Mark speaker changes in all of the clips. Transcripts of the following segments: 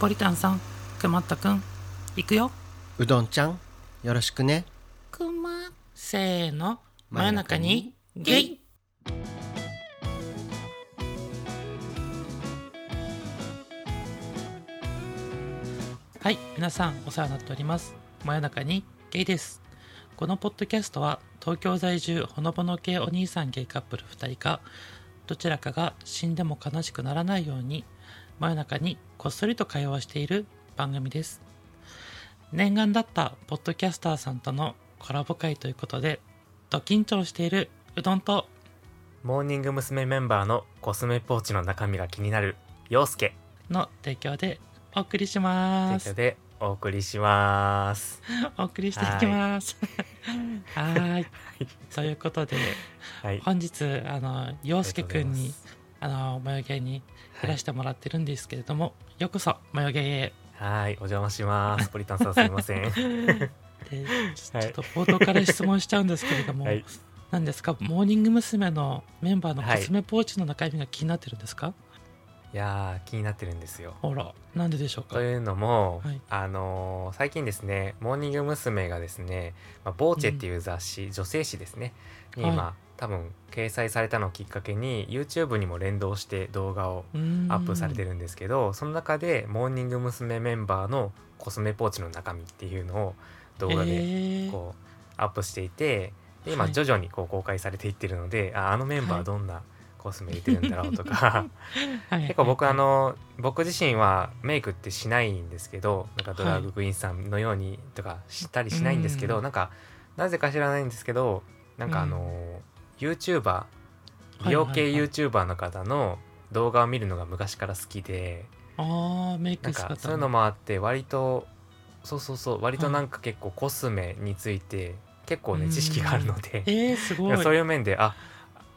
Speaker 1: ポリタンさんくまったくん行くよ。
Speaker 2: うどんちゃんよろしくね。
Speaker 1: くませーの。真夜中にゲイ。はい皆さんお世話になっております。真夜中にゲイです。このポッドキャストは東京在住ほのぼの系お兄さんゲイカップル2人がどちらかが死んでも悲しくならないように真夜中にこっそりと会話をしている番組です念願だったポッドキャスターさんとのコラボ会ということでド緊張しているうどんと
Speaker 3: モーニング娘。メンバーのコスメポーチの中身が気になる陽介
Speaker 1: の提供でお送りします
Speaker 3: 提供でお送りします。
Speaker 1: お送りしていきますはーいということで
Speaker 3: はい。
Speaker 1: 本日あの陽介くんに
Speaker 3: あ
Speaker 1: あの眉毛にいらしてもらってるんですけれども、ようこそ眉毛へ
Speaker 3: はい、お邪魔します。ポリタンさんすみません。
Speaker 1: でちょっと冒頭から質問しちゃうんですけれども、
Speaker 3: はい。
Speaker 1: 何ですか？モーニング娘。のメンバーの
Speaker 3: はい
Speaker 1: コスメポーチの中身が気になってるんですか、
Speaker 3: いやー気になってるんですよ。
Speaker 1: ほらなんででしょうか？
Speaker 3: というのも、
Speaker 1: はい
Speaker 3: あのー最近ですねモーニング娘。がですね「まあ、ボーチェ」っていう雑誌、女性誌ですねに今、
Speaker 1: は
Speaker 3: 多分掲載されたのをきっかけに YouTube にも連動して動画をアップされてるんですけどその中でモーニング娘。メンバーのコスメポーチの中身っていうのを動画でこうアップしていてで今
Speaker 1: はい。
Speaker 3: 徐々にこう公開されていってるので、ああのメンバーどんなコスメ入れてるんだろうとか、
Speaker 1: はい。
Speaker 3: 結構僕あの僕自身はメイクってしないんですけどなんかドラァグクイーンさんのようにとかしたりしないんですけど、
Speaker 1: うん。
Speaker 3: なんかなぜか知らないんですけどなんかあの、YouTuber 美容系 YouTuber の方の動画を見るのが昔から好きで、
Speaker 1: ああメイ
Speaker 3: なんかそういうのもあって割とそうそうそう割となんか結構コスメについて結構ね知識があるので、
Speaker 1: えー、すごい。
Speaker 3: そういう面であ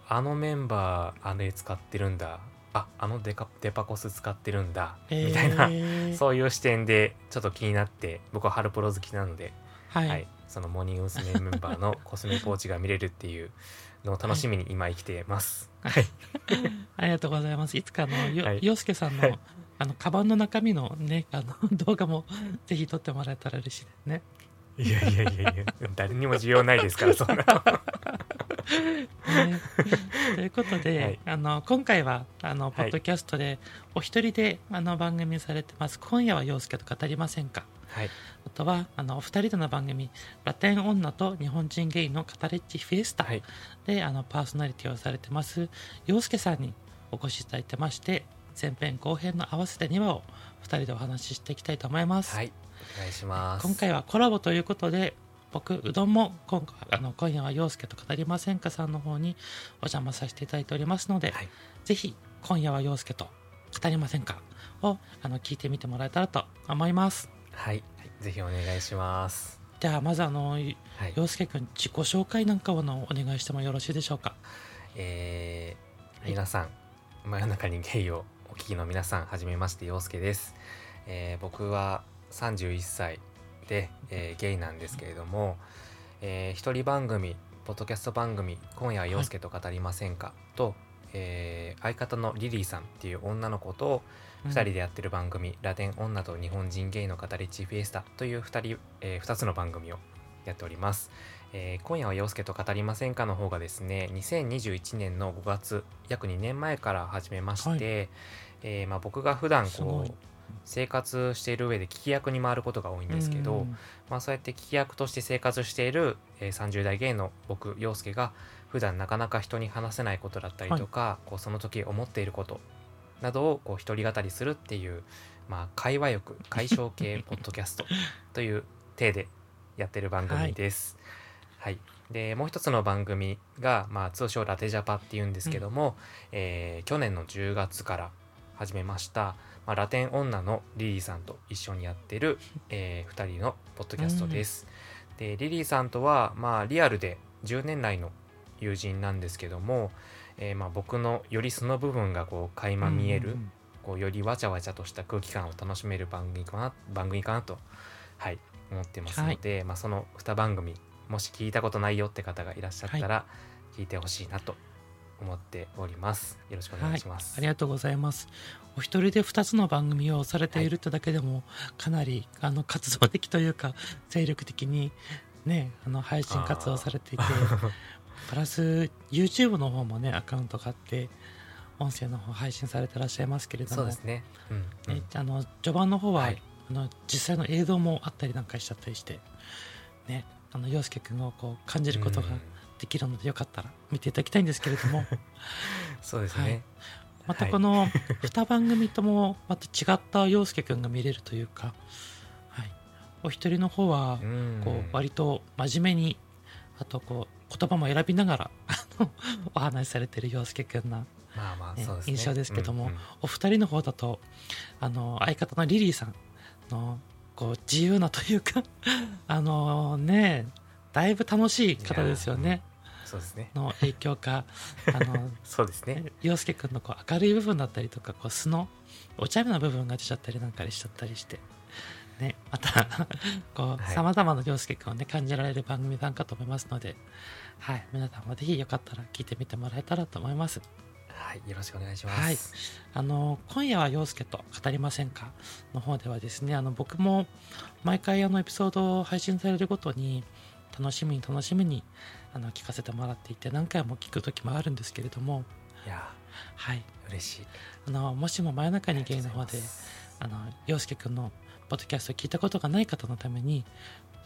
Speaker 3: あのメンバーあれ使ってるんだ。ああのデカデパコス使ってるんだ、みたいな
Speaker 1: えー
Speaker 3: そういう視点でちょっと気になって僕はハルプロ好きなので、
Speaker 1: はい、
Speaker 3: はい、そのモーニング娘。メンバーのコスメポーチが見れるっていうのを楽しみに今生きてます。はい、
Speaker 1: ありがとうございます。いつかあのよ、
Speaker 3: はい。
Speaker 1: 洋介さんの、
Speaker 3: はい。
Speaker 1: あのカバンの中身のねあの 動画もぜひ撮ってもらえたら嬉しいですね。
Speaker 3: いやいやいやいや誰にも需要ないですからそんなの。
Speaker 1: ね。ということで、
Speaker 3: はい。
Speaker 1: あの今回はあのポ
Speaker 3: はい。
Speaker 1: ッドキャストでお一人であの番組されてます「今夜は陽介と語りませんか?
Speaker 3: はい」
Speaker 1: あとはあのお二人での番組「ラテン女と日本人ゲイのカタレッジフィエスタ。
Speaker 3: はい」
Speaker 1: であのパーソナリティをされてます陽介さんにお越しいただいてまして前編後編の合わせて2話を二人でお話ししていきたいと思います、
Speaker 3: はい、お願いします。
Speaker 1: 今回はコラボということで僕うどんも今回あの今夜は陽介と語りませんかさんの方にお邪魔させていただいておりますので、
Speaker 3: はい。
Speaker 1: ぜひ今夜は陽介と語りませんかをあの聞いてみてもらえたらと思います
Speaker 3: はい、ぜひお願いします。
Speaker 1: ではまずあの
Speaker 3: はい、
Speaker 1: 陽介くん自己紹介なんかをあのお願いしてもよろしいでしょうか？
Speaker 3: えー
Speaker 1: はい
Speaker 3: 皆さん真夜中にゲイをお聞きの皆さんはじめまして陽介です、えー僕は31歳で、えーゲイなんですけれども、えー一人番組ポッドキャスト番組「今夜は陽介と語りませんか？と」えー相方のリリーさんっていう女の子と2人でやってる番組「ラテン女と日本人ゲイの語りチフィエスタ」という2人、え2つの番組をやっております。えー今夜は陽介と語りませんかの方がですね2021年の5月約2年前から始めまして、えーまあ、僕が普段こう生活している上で聞き役に回ることが多いんですけど、
Speaker 1: うん。
Speaker 3: まあ、そうやって聞き役として生活している、えー30代ゲイの僕陽介が普段なかなか人に話せないことだったりとか、こうその時思っていることなどをこう一人語りするっていう、まあ、会話欲 解消系ポッドキャストという体でやってる番組です。はい、でもう一つの番組が、まあ、通称ラテジャパっていうんですけども、えー去年の10月から始めました、まあ、ラテン女のリリーさんと一緒にやってる、え2人のポッドキャストです。でリリーさんとは、まあ、リアルで10年来の友人なんですけども、えーまあ、僕のよりその部分がこう垣間見える、
Speaker 1: うん
Speaker 3: こうよりわちゃわちゃとした空気感を楽しめる番組かな番組かなと、はい、思ってますので、まあ、その2番組もし聞いたことないよって方がいらっしゃったら聞いてほしいなと思っております。よろしくお願いします、
Speaker 1: ありがとうございます。お一人で2つの番組をされているってだけでも、かなりあの活動的というか、精力的に、ね、あの配信活動されていて、プラス YouTube の方もね、アカウントがあって、音声の方配信されてらっしゃいますけれども、
Speaker 3: そうですね。うん、うん。
Speaker 1: ね、あの序盤の方は、
Speaker 3: はい。
Speaker 1: あの実際の映像もあったりなんかしちゃったりして、ね、あの陽介君をこう感じることが
Speaker 3: うん。
Speaker 1: できるのでよかったら見ていただきたいんですけれども、
Speaker 3: そうですね、
Speaker 1: またこの2番組ともまた違った陽介くんが見れるというか、はい、お一人の方は
Speaker 3: うん。
Speaker 1: こう割と真面目にあとこう言葉も選びながら あのお話しされてる陽介くんな
Speaker 3: まあまあ
Speaker 1: ね印象ですけども
Speaker 3: うんうん。
Speaker 1: お二人の方だとあの相方のリリーさんのこう自由なというか あのねだいぶ楽しい方ですよね。
Speaker 3: そうですね。
Speaker 1: の影響か あの
Speaker 3: そうですね。
Speaker 1: 陽介くんのこう明るい部分だったりとかこう素のお茶目な部分が出ちゃったりなんかしちゃったりして、ね、また こう
Speaker 3: はい。
Speaker 1: さまざまな陽介くんをね感じられる番組なんかと思いますので、はい、皆さんもぜひよかったら聞いてみてもらえたらと思います。
Speaker 3: はい。よろしくお願いします。
Speaker 1: はい。あの今夜は陽介と語りませんか？の方ではですねあの僕も毎回あのエピソードを配信されるごとに楽しみに楽しみにあの聞かせてもらっていて何回も聞く時もあるんですけれども
Speaker 3: いや
Speaker 1: はい。
Speaker 3: 嬉しい。
Speaker 1: あのもしも真夜中にゲイの方であの陽介くんのポッドキャストを聞いたことがない方のために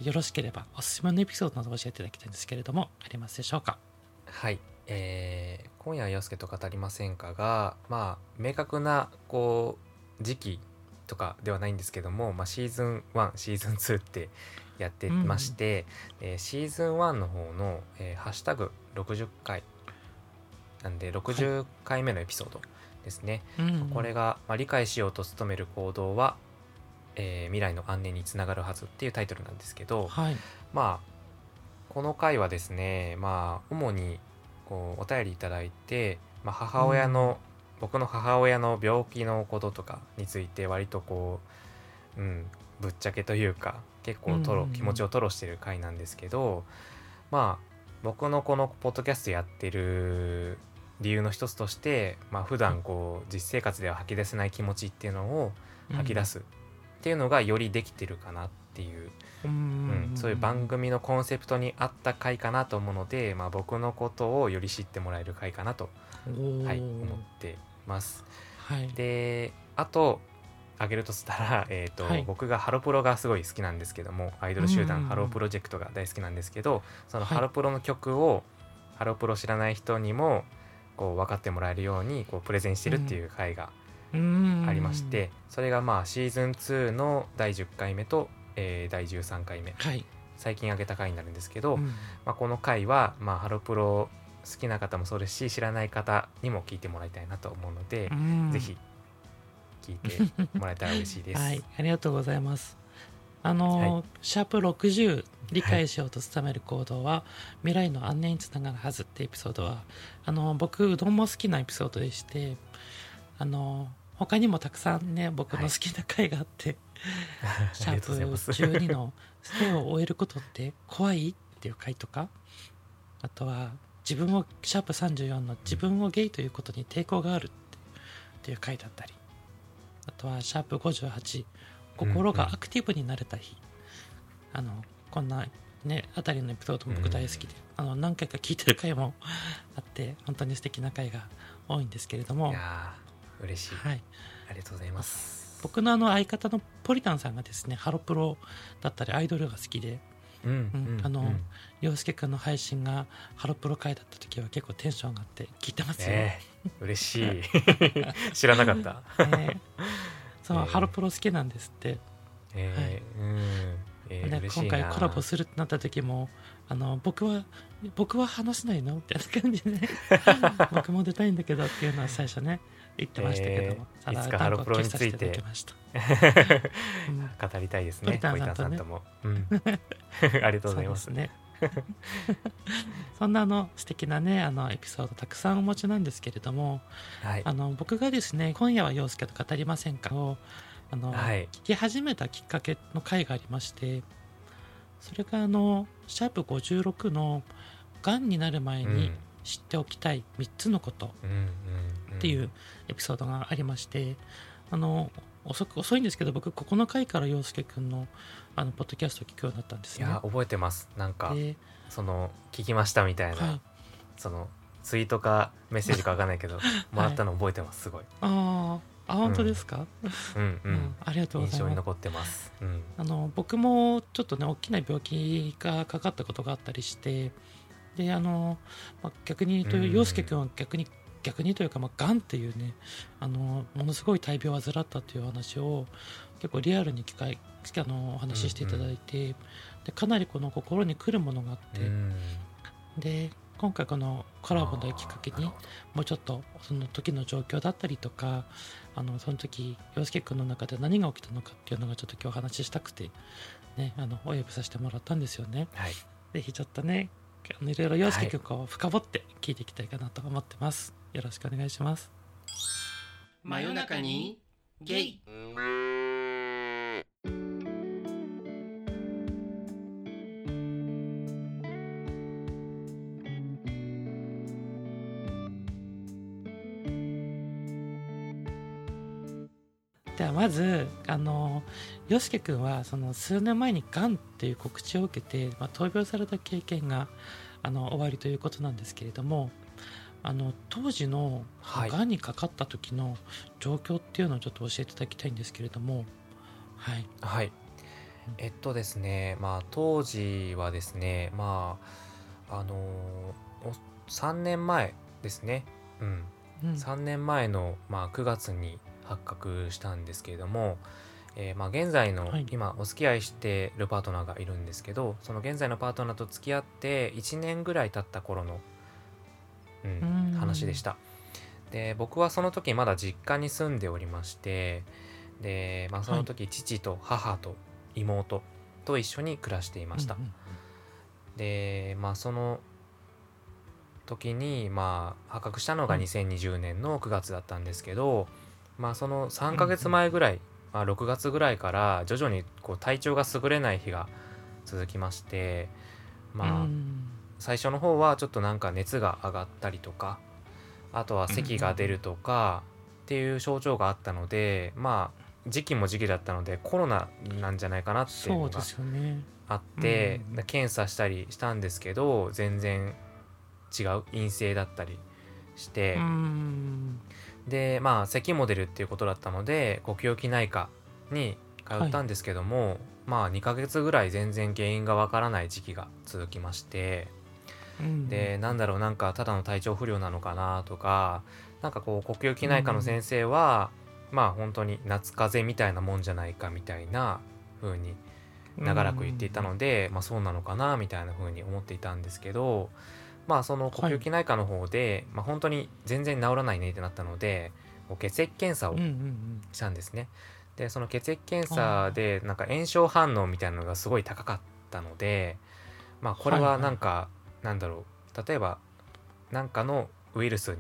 Speaker 1: よろしければおすすめのエピソードなど教えていただきたいんですけれどもありますでしょうか？
Speaker 3: はい、えー今夜は陽介と語りませんかがまあ明確なこう時期とかではないんですけども、まあ、シーズン1シーズン2ってやってまして、えーシーズン1の方の、えーハッシュタグ60回なんで60回目のエピソードですね、
Speaker 1: うん。
Speaker 3: これが、まあ、理解しようと努める行動は、えー未来の安寧につながるはずっていうタイトルなんですけど、
Speaker 1: はい。
Speaker 3: まあこの回はですねまあ主にこうお便りいただいて、まあ、母親の、僕の母親の病気のこととかについて割とこう、うん、ぶっちゃけというか結構トロ、
Speaker 1: うん
Speaker 3: 気持ちを吐露してる回なんですけどまあ僕のこのポッドキャストやってる理由の一つとして、まあ普段こう実生活では吐き出せない気持ちっていうのを吐き出すっていうのがよりできてるかなっていう。
Speaker 1: う
Speaker 3: うん
Speaker 1: ん
Speaker 3: そういう番組のコンセプトに合った回かなと思うので、まあ、僕のことをより知ってもらえる回かなと、
Speaker 1: 組
Speaker 3: はい、思ってます。
Speaker 1: はい。
Speaker 3: であと挙げるとしたら、えーと
Speaker 1: はい。
Speaker 3: 僕がハロプロがすごい好きなんですけどもアイドル集団ハロープロジェクトが大好きなんですけどその
Speaker 1: はい。
Speaker 3: ハロプロの曲を、ハロプロ知らない人にもこう分かってもらえるようにこうプレゼンしてるっていう回が
Speaker 1: うん
Speaker 3: ありまして、それがまあシーズン2の第10回目と、えー第13回目。
Speaker 1: はい、
Speaker 3: 最近上げた回になるんですけど、
Speaker 1: うん。
Speaker 3: まあ、この回は、まあ、ハロプロ好きな方もそうですし知らない方にも聞いてもらいたいなと思うので、
Speaker 1: うん。
Speaker 3: ぜひ聞いてもらえたら嬉しいです。
Speaker 1: はい、ありがとうございます。あの、
Speaker 3: はい。
Speaker 1: シャープ60理解しようと努める行動は、未来の安寧につながるはずってエピソードはあの僕うどんも好きなエピソードでしてあの他にもたくさんね僕の好きな回があって、シャープ
Speaker 3: ありがとうございます。
Speaker 1: 12の「生を終えることって怖い?」っていう回とかあとは自分をシャープ34の「自分をゲイということに抵抗がある」っていう回だったりあとはシャープ58「心がアクティブになれた日」あのこんなねあたりのエピソードも僕大好きで、あの何回か聞いてる回もあって本当に素敵な回が多いんですけれども
Speaker 3: い、やー嬉しい、
Speaker 1: はい、
Speaker 3: ありがとうございます。
Speaker 1: 僕のあの相方のポリタンさんがですねハロプロだったりアイドルが好きであの
Speaker 3: うん。
Speaker 1: 洋介くんの配信がハロプロ回だった時は結構テンション上がって聞いてますよ、
Speaker 3: えー嬉しい。知らなかった。
Speaker 1: ねそう、
Speaker 3: え。ー
Speaker 1: ハロプロ好きなんですって、
Speaker 3: えーうん。え
Speaker 1: 今回コラボするってなった時もあの僕は僕は話せないの？みたいな感じでね。僕も出たいんだけどっていうのは最初ね言ってましたけども、
Speaker 3: えーいつかハロプロについて語りたいですねポリタン
Speaker 1: タンさんとね。
Speaker 3: さんとも、うん、ありがとうございます
Speaker 1: ね。そんなあの素敵なねあのエピソードたくさんお持ちなんですけれども
Speaker 3: はい。
Speaker 1: あの僕がですね「今夜は陽介と語りませんか」をあの、
Speaker 3: はい。
Speaker 1: 聞き始めたきっかけの回がありましてそれがあのシャープ56の「がんになる前に知っておきたい3つのことっていうエピソードがありまして、あの遅く遅いんですけど僕9回から陽介くんのあのポッドキャストを聞くようになったんですね。
Speaker 3: いや覚えてます。なんか
Speaker 1: で
Speaker 3: その聞きましたみたいな、
Speaker 1: はい、
Speaker 3: そのツイートかメッセージかわかんないけど、もらったの覚えてますすごい。
Speaker 1: あーあ本当ですか、
Speaker 3: うんう
Speaker 1: うんん、ありがとうございます。
Speaker 3: 残ってます。うん。
Speaker 1: あの僕もちょっとね大きな病気がかかったことがあったりしてであの、まあ、逆にと
Speaker 3: うん。
Speaker 1: 陽介君は逆に逆にというか、まあ、がんっていうねあのものすごい大病を患ったという話を結構リアルに機会あのお話ししていただいて、でかなりこの心に来るものがあって、
Speaker 3: うん。
Speaker 1: で今回このコラボのきっかけにもうちょっとその時の状況だったりとかあのその時陽介君の中で何が起きたのかっていうのがちょっと今日お話ししたくて、ね、あのお呼びさせてもらったんですよね。
Speaker 3: はい
Speaker 1: ぜひちょっとねいろいろ陽介君こう深掘って聞いていきたいかなと思ってます。よろしくお願いします。
Speaker 2: 真夜中にゲイ
Speaker 1: ではまずあの陽介君はその数年前にがんっていう告知を受けて、まあ、闘病された経験があの終わりということなんですけれどもあの当時の
Speaker 3: はい。
Speaker 1: がんにかかった時の状況っていうのをちょっと教えていただきたいんですけれどもはい。
Speaker 3: はい。えっとですねまあ当時はですねまああのーお3年前ですね。うん。
Speaker 1: うん。
Speaker 3: 3年前の、まあ、9月に発覚したんですけれども、えーまあ、現在の、
Speaker 1: はい。
Speaker 3: 今お付き合いしてるパートナーがいるんですけどその現在のパートナーと付き合って1年ぐらい経った頃の、うん
Speaker 1: うん。
Speaker 3: 話でした。で僕はその時まだ実家に住んでおりましてで、まあ、その時父と母と妹と一緒に暮らしていました、でまあその時にまあ発覚したのが
Speaker 1: はい。
Speaker 3: 2020年の9月だったんですけど、まあその3ヶ月前ぐらい、まあ、6月ぐらいから徐々にこう体調が優れない日が続きましてまあ、
Speaker 1: うん
Speaker 3: 最初の方はちょっとなんか熱が上がったりとかあとは咳が出るとかっていう症状があったのでまあ時期も時期だったのでコロナなんじゃないかなっていうのが。あって、
Speaker 1: うん。
Speaker 3: 検査したりしたんですけど全然違う陰性だったりして、
Speaker 1: うん
Speaker 3: でまあ咳も出るっていうことだったので呼吸器内科に通ったんですけども、まあ2ヶ月ぐらい全然原因がわからない時期が続きまして
Speaker 1: うん
Speaker 3: でなんだろうなんかただの体調不良なのかなとかなんかこう呼吸器内科の先生は、まあ本当に夏風邪みたいなもんじゃないかみたいな風に長らく言っていたので、まあそうなのかなみたいな風に思っていたんですけどまあその呼吸器内科の方で、まあ本当に全然治らないねってなったので血液検査をしたんですね。でその血液検査でなんか炎症反応みたいなのがすごい高かったのでまあこれはなんか、なんだろう。例えばなんかのウイルスに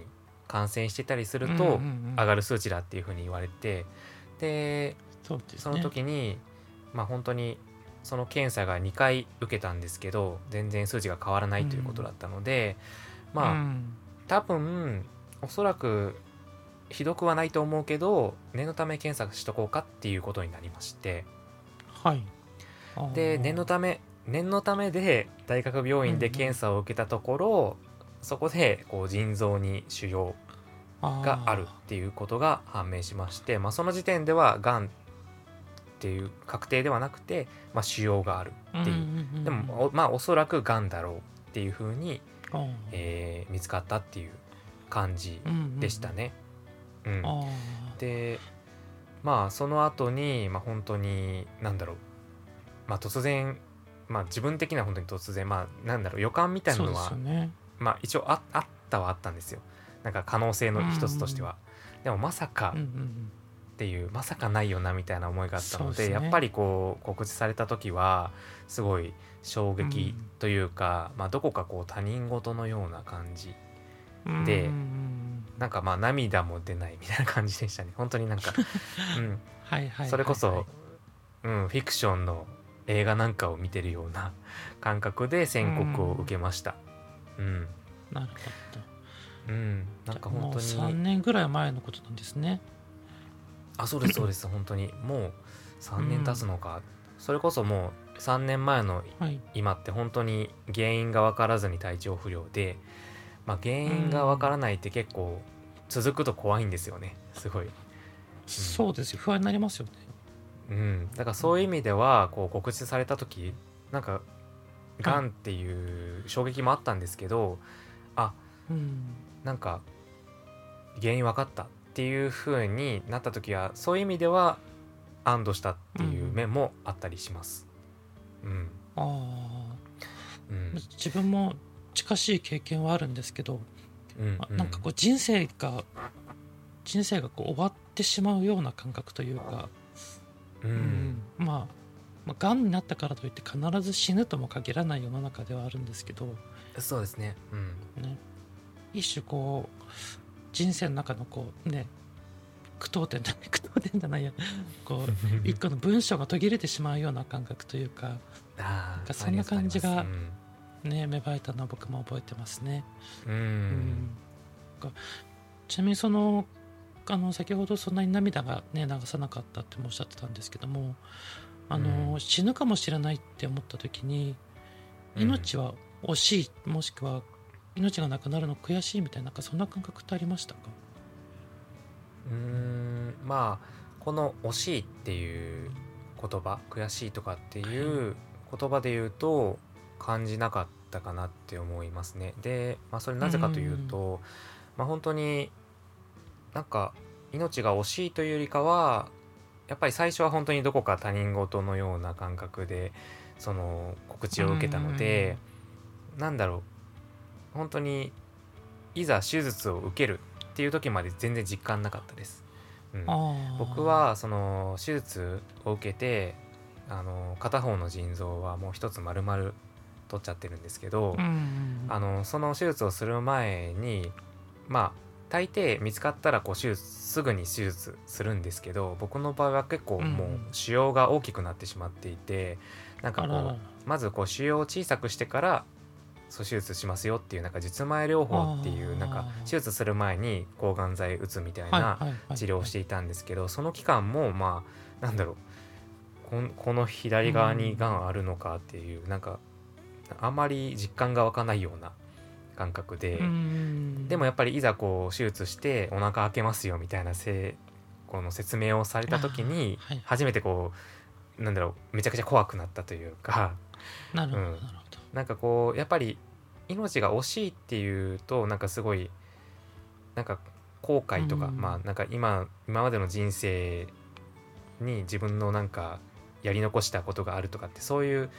Speaker 3: 感染してたりすると上がる数値だっていうふうに言われてで
Speaker 1: そ
Speaker 3: の時に、まあ本当にその検査が2回受けたんですけど全然数値が変わらないということだったので、まあ、
Speaker 1: うん。
Speaker 3: 多分おそらくひどくはないと思うけど念のため検査しとこうかっていうことになりまして。
Speaker 1: はい。
Speaker 3: で念のため念のためで大学病院で検査を受けたところ、そこでこう腎臓に腫瘍があるっていうことが判明しましてまあ、その時点ではがんっていう確定ではなくて、まあ、腫瘍があるっていう、
Speaker 1: んんんん。
Speaker 3: でもおまあおそらくがんだろうっていうふうに、えー見つかったっていう感じ
Speaker 1: うんうんうん
Speaker 3: でしたね。うん。
Speaker 1: あー
Speaker 3: でまあその後にまあ本当に何だろう。まあ突然まあ自分的には本当に突然まあなんだろう予感みたいなのは
Speaker 1: ね。
Speaker 3: まあ一応ああったはあったんですよ。なんか可能性の一つとしては、でもまさか
Speaker 1: うんうん
Speaker 3: っていう、まさかないよなみたいな思いがあったので
Speaker 1: ね。
Speaker 3: やっぱりこう告知された時はすごい衝撃というか、まあどこかこう他人事のような感じ
Speaker 1: うん
Speaker 3: で
Speaker 1: うんうん。
Speaker 3: なんかまあ涙も出ないみたいな感じでしたね。本当になんか、うん、
Speaker 1: はいはいはいはい。
Speaker 3: それこそ、うん、フィクションの映画なんかを見てるような感覚で宣告を受けました。うん、
Speaker 1: なるほ
Speaker 3: うん。なんか
Speaker 1: どもう
Speaker 3: 本当
Speaker 1: 3
Speaker 3: に
Speaker 1: 年ぐらい前のことなんですね
Speaker 3: あそうですそうです。本当に。もう3年経つのか、それこそもう3年前の
Speaker 1: はい。
Speaker 3: 今って本当に原因が分からずに体調不良で、まあ、原因が分からないって結構続くと怖いんですよね。すごい、
Speaker 1: そうですよ。不安になりますよね。
Speaker 3: うん、だからそういう意味ではこう告知された時なんかがんっていう衝撃もあったんですけど
Speaker 1: うん。
Speaker 3: なんか原因分かった。っていう風になった時はそういう意味では安堵したっていう面もあったりします。うん、
Speaker 1: ああ
Speaker 3: うん。
Speaker 1: 自分も近しい経験はあるんですけど、
Speaker 3: うん
Speaker 1: まなんかこう人生が人生がこう終わってしまうような感覚というか、
Speaker 3: う
Speaker 1: うん。んまあまあがんになったからといって必ず死ぬとも限らない世の中ではあるんですけど、
Speaker 3: そうですね。うん。
Speaker 1: ね、一種こう人生の中のこうね句読点じゃない句読点じゃないや。こう一個の文章が途切れてしまうような感覚というかなんかそんな感じがね芽生えたのは僕も覚えてますね。
Speaker 3: うん。
Speaker 1: うん。がちなみにそのあの先ほどそんなに涙が、ね、流さなかったっておっしゃってたんですけどもあの、
Speaker 3: うん。
Speaker 1: 死ぬかもしれないって思った時に
Speaker 3: うん。
Speaker 1: 命は惜しい、もしくは命がなくなるの悔しいみたいななんかそんな感覚ってありましたか？
Speaker 3: うーんまあこの「惜しい」っていう言葉悔しいとかっていう言葉で言うと感じなかったかなって思いますね。で、まあ、それなぜかというと、まあ、本当になんか命が惜しいというよりかはやっぱり最初は本当にどこか他人事のような感覚でその告知を受けたので、なんだろう本当にいざ手術を受けるっていう時まで全然実感なかったです。うん。僕はその手術を受けてあの片方の腎臓はもう一つ丸々取っちゃってるんですけど、
Speaker 1: うんうん
Speaker 3: あのその手術をする前にまあ大抵見つかったらこう手術すぐに手術するんですけど僕の場合は結構もう
Speaker 1: うん。
Speaker 3: 腫瘍が大きくなってしまっていてなんかこうまずこう腫瘍を小さくしてからそう手術しますよっていうなんか術前療法っていうなんか手術する前に抗がん剤打つみたい
Speaker 1: はい
Speaker 3: な治療をしていたんですけどその期間もまあなんだろう。この左側にがんあるのかっていうなんかあまり実感が湧かないような感覚で、
Speaker 1: うん
Speaker 3: でもやっぱりいざこう手術してお腹開けますよみたいなせこの説明をされた時に初めてこうなんだろうめちゃくちゃ怖くなったというか。
Speaker 1: なるほど、
Speaker 3: うん
Speaker 1: な
Speaker 3: んかこうやっぱり命が惜しいっていうとなんかすごいなんか後悔とか、
Speaker 1: うん。
Speaker 3: まあなんか今今までの人生に自分のなんかやり残したことがあるとかってそういう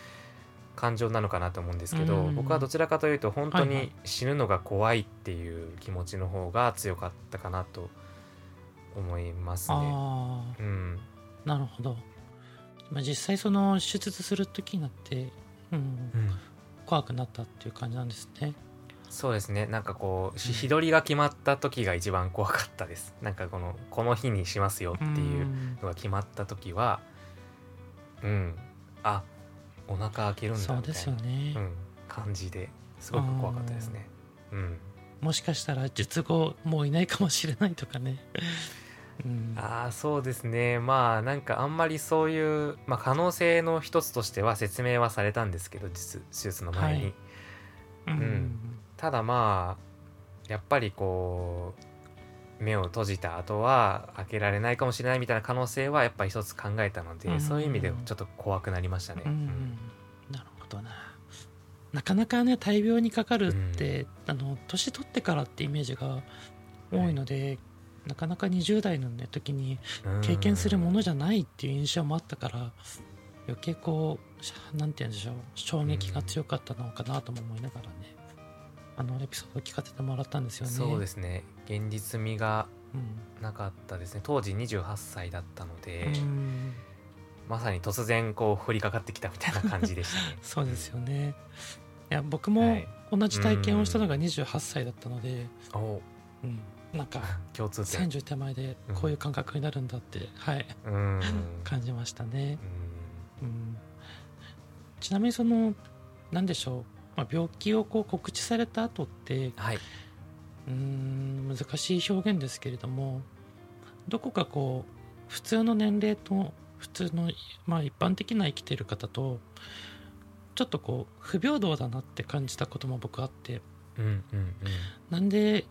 Speaker 3: 感情なのかなと思うんですけど、
Speaker 1: うん。
Speaker 3: 僕はどちらかというと本当に死ぬのが怖いっていう気持ちの方が強かったかなと思いますね。
Speaker 1: あ
Speaker 3: うん、
Speaker 1: あなるほど、まあ、実際その手術する時になって、うん、怖くなったっていう感じなんですね。
Speaker 3: そうですね。なんかこう日取りが決まった時が一番怖かったです。なんかこのこの日にしますよっていう
Speaker 1: うん
Speaker 3: のが決まった時はうん。あお腹開けるんだみたいな。
Speaker 1: そうですよね、
Speaker 3: うん、感じですごく怖かったですね。うん。
Speaker 1: もしかしたら術後もういないかもしれないとかね、うん、
Speaker 3: ああそうですね。まあなんかあんまりそういう、まあ、可能性の一つとしては説明はされたんですけど実手術の前に、
Speaker 1: はい。うん。
Speaker 3: ん。ただまあやっぱりこう目を閉じた後は開けられないかもしれないみたいな可能性はやっぱり一つ考えたので、
Speaker 1: うん。
Speaker 3: そういう意味でちょっと怖くなりましたね。
Speaker 1: うんなるほどな。なかなかね大病にかかるって、あの年取ってからってイメージが多いので、なかなか20代の、ね、時に
Speaker 3: うん。
Speaker 1: 経験するものじゃないっていう印象もあったから余計こうしなんて言うんでしょう衝撃が強かったのかなとも思いながらねあのエピソードを聞かせてもらったんですよね。
Speaker 3: そうですね。現実味が
Speaker 1: うん。
Speaker 3: なかったですね。当時28歳だったので、
Speaker 1: うん。
Speaker 3: まさに突然こう降りかかってきたみたいな感じでしたね。
Speaker 1: そうですよね。いや僕も
Speaker 3: はい。
Speaker 1: 同じ体験をしたのが28歳だったので、
Speaker 3: お。
Speaker 1: うん、なんか
Speaker 3: 共通点。
Speaker 1: 30手前でこういう感覚になるんだって、はい。
Speaker 3: うん。
Speaker 1: 感じましたね。
Speaker 3: うん。
Speaker 1: うん、ちなみにその何でしょう。まあ、病気をこう告知された後って
Speaker 3: はい。う
Speaker 1: ーん難しい表現ですけれどもどこかこう普通の年齢と普通の、まあ、一般的な生きてる方とちょっとこう不平等だなって感じたことも僕あって。
Speaker 3: うんうんうん。
Speaker 1: なんで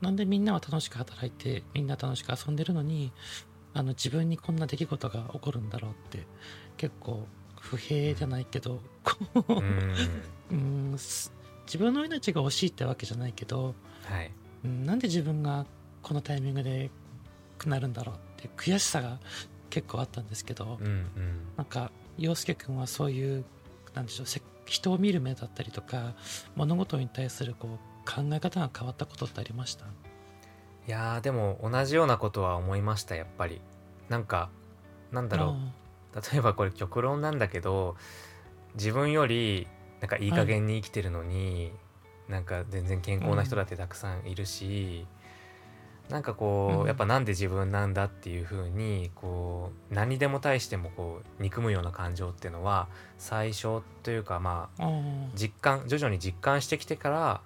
Speaker 1: なんでみんなは楽しく働いてみんな楽しく遊んでるのにあの自分にこんな出来事が起こるんだろうって結構不平じゃないけどこう
Speaker 3: うん
Speaker 1: 自分の命が惜しいってわけじゃないけど
Speaker 3: はい。
Speaker 1: うんなんで自分がこのタイミングでなるんだろうって悔しさが結構あったんですけど、
Speaker 3: うんうん。
Speaker 1: なんか陽介君はそういうなんでしょうせ人を見る目だったりとか物事に対するこう考え方が変わったことってありました？
Speaker 3: いやーでも同じようなことは思いましたやっぱり。なんかなんだろう。例えばこれ極論なんだけど自分よりなんかいい加減に生きてるのに、なんか全然健康な人だってたくさんいるし、なんかこう、
Speaker 1: うん。
Speaker 3: やっぱなんで自分なんだっていう風にこう何にでも対してもこう憎むような感情っていうのは最初というかまあ実感徐々に実感してきてから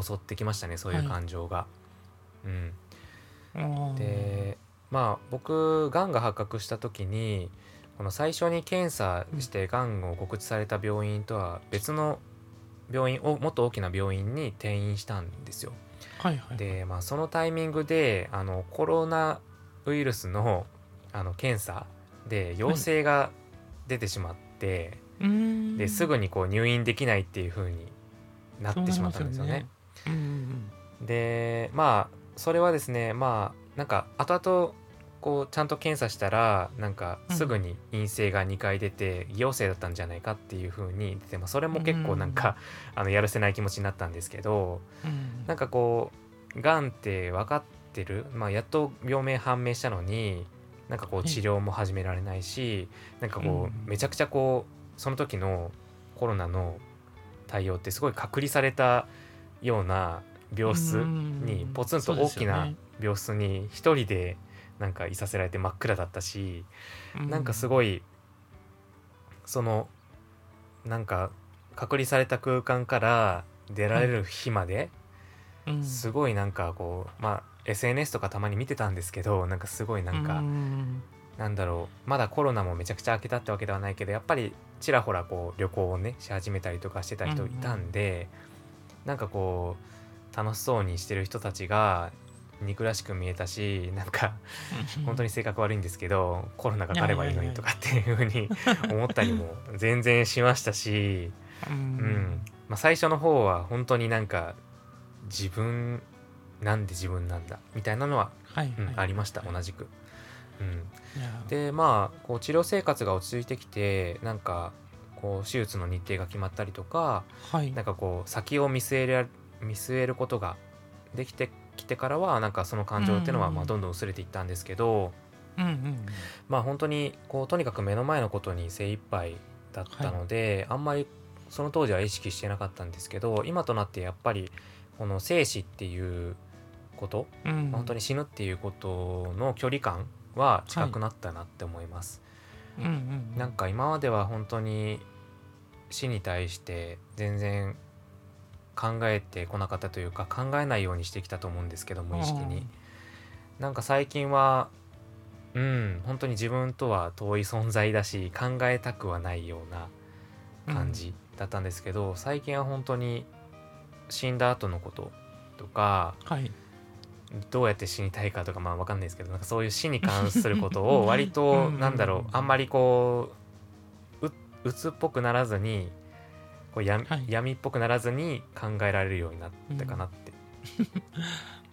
Speaker 3: 襲ってきましたねそういう感情が。うん、
Speaker 1: あー。
Speaker 3: でまあ僕がんが発覚した時にこの最初に検査してがん。を告知された病院とは別の病院をもっと大きな病院に転院したんですよ。
Speaker 1: はいはい
Speaker 3: で、まあ、そのタイミングであのコロナウイルスのあの検査で陽性が出てしまって、
Speaker 1: うーん。
Speaker 3: ですぐにこう入院できないっていう風になってしまったんですよね。でまあそれはですねまあなんか後々こうちゃんと検査したらなんかすぐに陰性が2回出て陽性だったんじゃないかっていう風に出て、まあ、それも結構なんか、あのやるせない気持ちになったんですけど
Speaker 1: う
Speaker 3: なんかこうがんって分かってる、まあ、やっと病名判明したのになんかこう
Speaker 1: はい
Speaker 3: 治療も始められないし、なんかこ
Speaker 1: うん。
Speaker 3: うめちゃくちゃこうその時のコロナの対応ってすごい隔離されたような病室にポツンと大きな病室に一人でなんかいさせられて真っ暗だったし、なんかす
Speaker 1: い
Speaker 3: ごいそのなんか隔離された空間から出られる日まで、すごいなんかこうまあ SNS とかたまに見てたんですけどなんかすごいなんか、なんだろうまだコロナもめちゃくちゃ明けたってわけではないけどやっぱりちらほらこう旅行をねし始めたりとかしてた人いたんで、なんかこう楽しそうにしてる人たちが憎らしく見えたしなんか 本当に性格悪いんですけど、コロナがかかればいいのにとかっていうふうに 思ったりも全然しましたし、
Speaker 1: う
Speaker 3: うん。んまあ、最初の方は本当になんか自分なんで自分なんだみたいなのは、
Speaker 1: はい
Speaker 3: うんありました
Speaker 1: はい
Speaker 3: 同じく。うん、でまあこう治療生活が落ち着いてきてなんかこう手術の日程が決まったりとか
Speaker 1: はい。
Speaker 3: なんかこう先を見据える見据えることができてきてからはなんかその感情っていうのは
Speaker 1: うん
Speaker 3: まあどんどん薄れていったんですけど、
Speaker 1: うんうん。
Speaker 3: まあ本当にこうとにかく目の前のことに精一杯だったので、あんまりその当時は意識してなかったんですけど今となってやっぱりこの生死っていうこと、
Speaker 1: うん。
Speaker 3: 本当に死ぬっていうことの距離感は近くなったなって思います。
Speaker 1: うんうん
Speaker 3: なんか今までは本当に死に対して全然考えてこなかったというか考えないようにしてきたと思うんですけど無意識に。なんか最近はうん本当に自分とは遠い存在だし考えたくはないような感じだったんですけど、最近は本当に死んだ後のこととか
Speaker 1: はい
Speaker 3: どうやって死にたいかとかまあわかんないですけどなんかそういう死に関することを 割と
Speaker 1: うん。
Speaker 3: なんだろうあんまりこうう鬱っぽくならずにこうや、
Speaker 1: はい。
Speaker 3: 闇っぽくならずに考えられるようになったかなって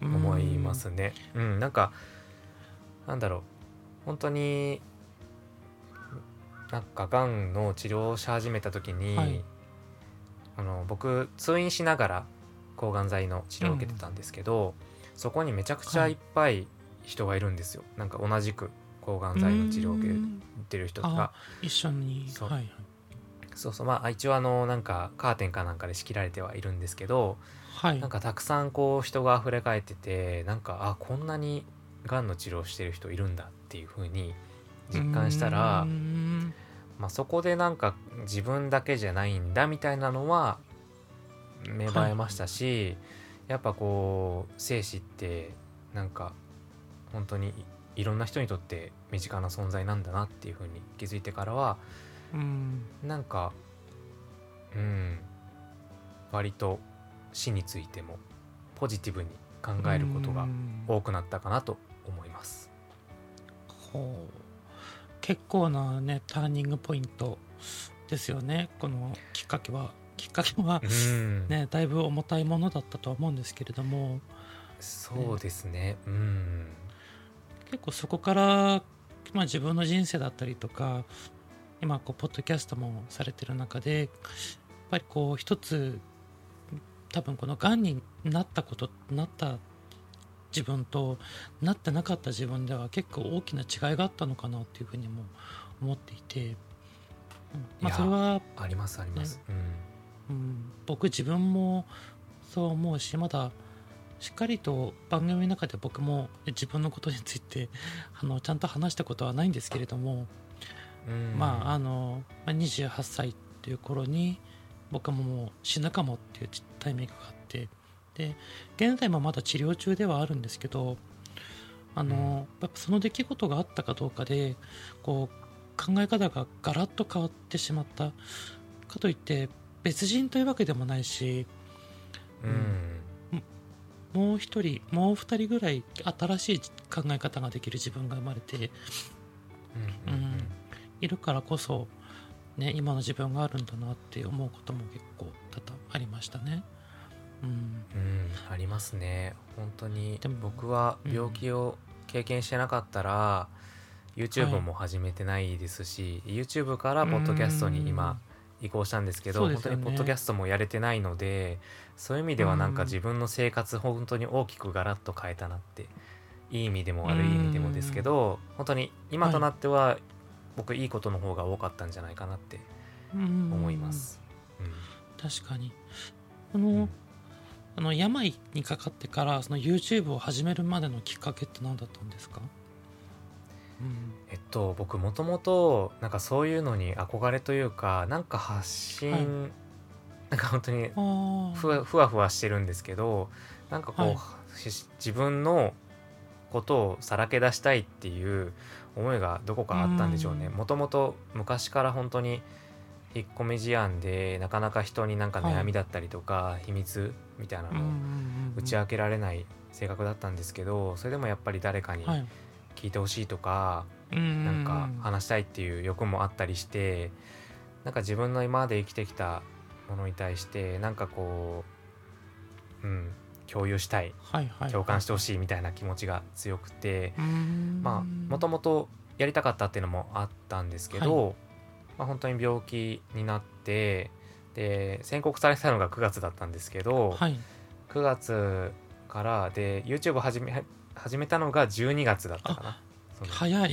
Speaker 3: 思いますね。うん、なんかなんだろう本当になんかがんの治療をし始めた時に、
Speaker 1: はい。
Speaker 3: あの僕通院しながら抗がん剤の治療を受けてたんですけど、そこにめちゃくちゃいっぱい人がいるんですよ。なんか同じく抗がん剤の治療を受け
Speaker 1: うん
Speaker 3: てる人が。
Speaker 1: 一緒に
Speaker 3: そう。
Speaker 1: はいはい。
Speaker 3: そうそう。まあ一応あのなんかカーテンかなんかで仕切られてはいるんですけど、
Speaker 1: はい。
Speaker 3: なんかたくさんこう人が溢れ返っててなんかあこんなにがんの治療してる人いるんだっていう風に実感したらまあ、そこでなんか自分だけじゃないんだみたいなのは芽生えましたし、やっぱこう生死ってなんか本当にいろんな人にとって身近な存在なんだなっていうふうに気づいてからは
Speaker 1: うん。
Speaker 3: なんかうん割と死についてもポジティブに考えることが
Speaker 1: うん。
Speaker 3: 多くなったかなと思います。
Speaker 1: ほう。結構なねターニングポイントですよねこのきっかけはきっかけは
Speaker 3: うん、
Speaker 1: ねだいぶ重たいものだったとは思うんですけれども
Speaker 3: そうですね。うん。
Speaker 1: 結構そこから、まあ、自分の人生だったりとか今こうポッドキャストもされてる中でやっぱりこう一つ多分このがんになったことなった自分となってなかった自分では結構大きな違いがあったのかなっていうふうにも思っていて、うんまあ、それは、
Speaker 3: ありますあります。
Speaker 1: うん、僕自分もそう思うしまだしっかりと番組の中で僕も自分のことについて あのちゃんと話したことはないんですけれども、
Speaker 3: うん。うん
Speaker 1: まああのまあ28歳っていう頃に僕ももう死ぬかもっていうタイミングがあってで現在もまだ治療中ではあるんですけどあの、やっぱその出来事があったかどうかでこう考え方がガラッと変わってしまったかといって別人というわけでもないし
Speaker 3: うん。
Speaker 1: もう一人もう二人ぐらい新しい考え方ができる自分が生まれて
Speaker 3: うんうんうん。
Speaker 1: いるからこそ、ね、今の自分があるんだなって思うことも結構多々ありましたね。うん。
Speaker 3: うん、ありますね。本当に
Speaker 1: でも
Speaker 3: 僕は病気を経験してなかったら、YouTube
Speaker 1: はい。
Speaker 3: も始めてないですし、YouTube からポッドキャストに今移行したんですけど
Speaker 1: ね。
Speaker 3: 本当にポッドキャストもやれてないのでそういう意味ではなんか
Speaker 1: うん。
Speaker 3: 自分の生活本当に大きくガラッと変えたなっていい意味でも悪い意味でもですけど本当に今となっては僕いいことの方が多かったんじゃないかなって
Speaker 1: うん
Speaker 3: 思います。
Speaker 1: 確かに。この,、
Speaker 3: うん。
Speaker 1: あの病にかかってからその YouTube を始めるまでのきっかけって何だったんですか、うん
Speaker 3: えっと僕もともとなんかそういうのに憧れというかなんか発信、
Speaker 1: はい。
Speaker 3: なんか本当にふわふわふわしてるんですけどなんかこう、
Speaker 1: はい。
Speaker 3: し自分のことをさらけ出したいっていう思いがどこかあったんでしょうね。
Speaker 1: うん。
Speaker 3: もともと昔から本当に引っ込み思案でなかなか人になんか悩みだったりとか、秘密みたいなのを打ち明けられない性格だったんですけどそれでもやっぱり誰かに
Speaker 1: はい
Speaker 3: 聞いてほしいとか、
Speaker 1: うん
Speaker 3: なんか話したいっていう欲もあったりしてなんか自分の今まで生きてきたものに対してなんかこううん共有したい
Speaker 1: はいはい
Speaker 3: 共感してほしいみたいな気持ちが強くてまあもと
Speaker 1: も
Speaker 3: もとやりたかったっていうのもあったんですけど、
Speaker 1: は
Speaker 3: まあ、本当に病気になってで宣告されたのが9月だったんですけど、
Speaker 1: はい。
Speaker 3: 9月からで YouTube を始め始めたのが12月だったかな。
Speaker 1: 早い、
Speaker 3: はい、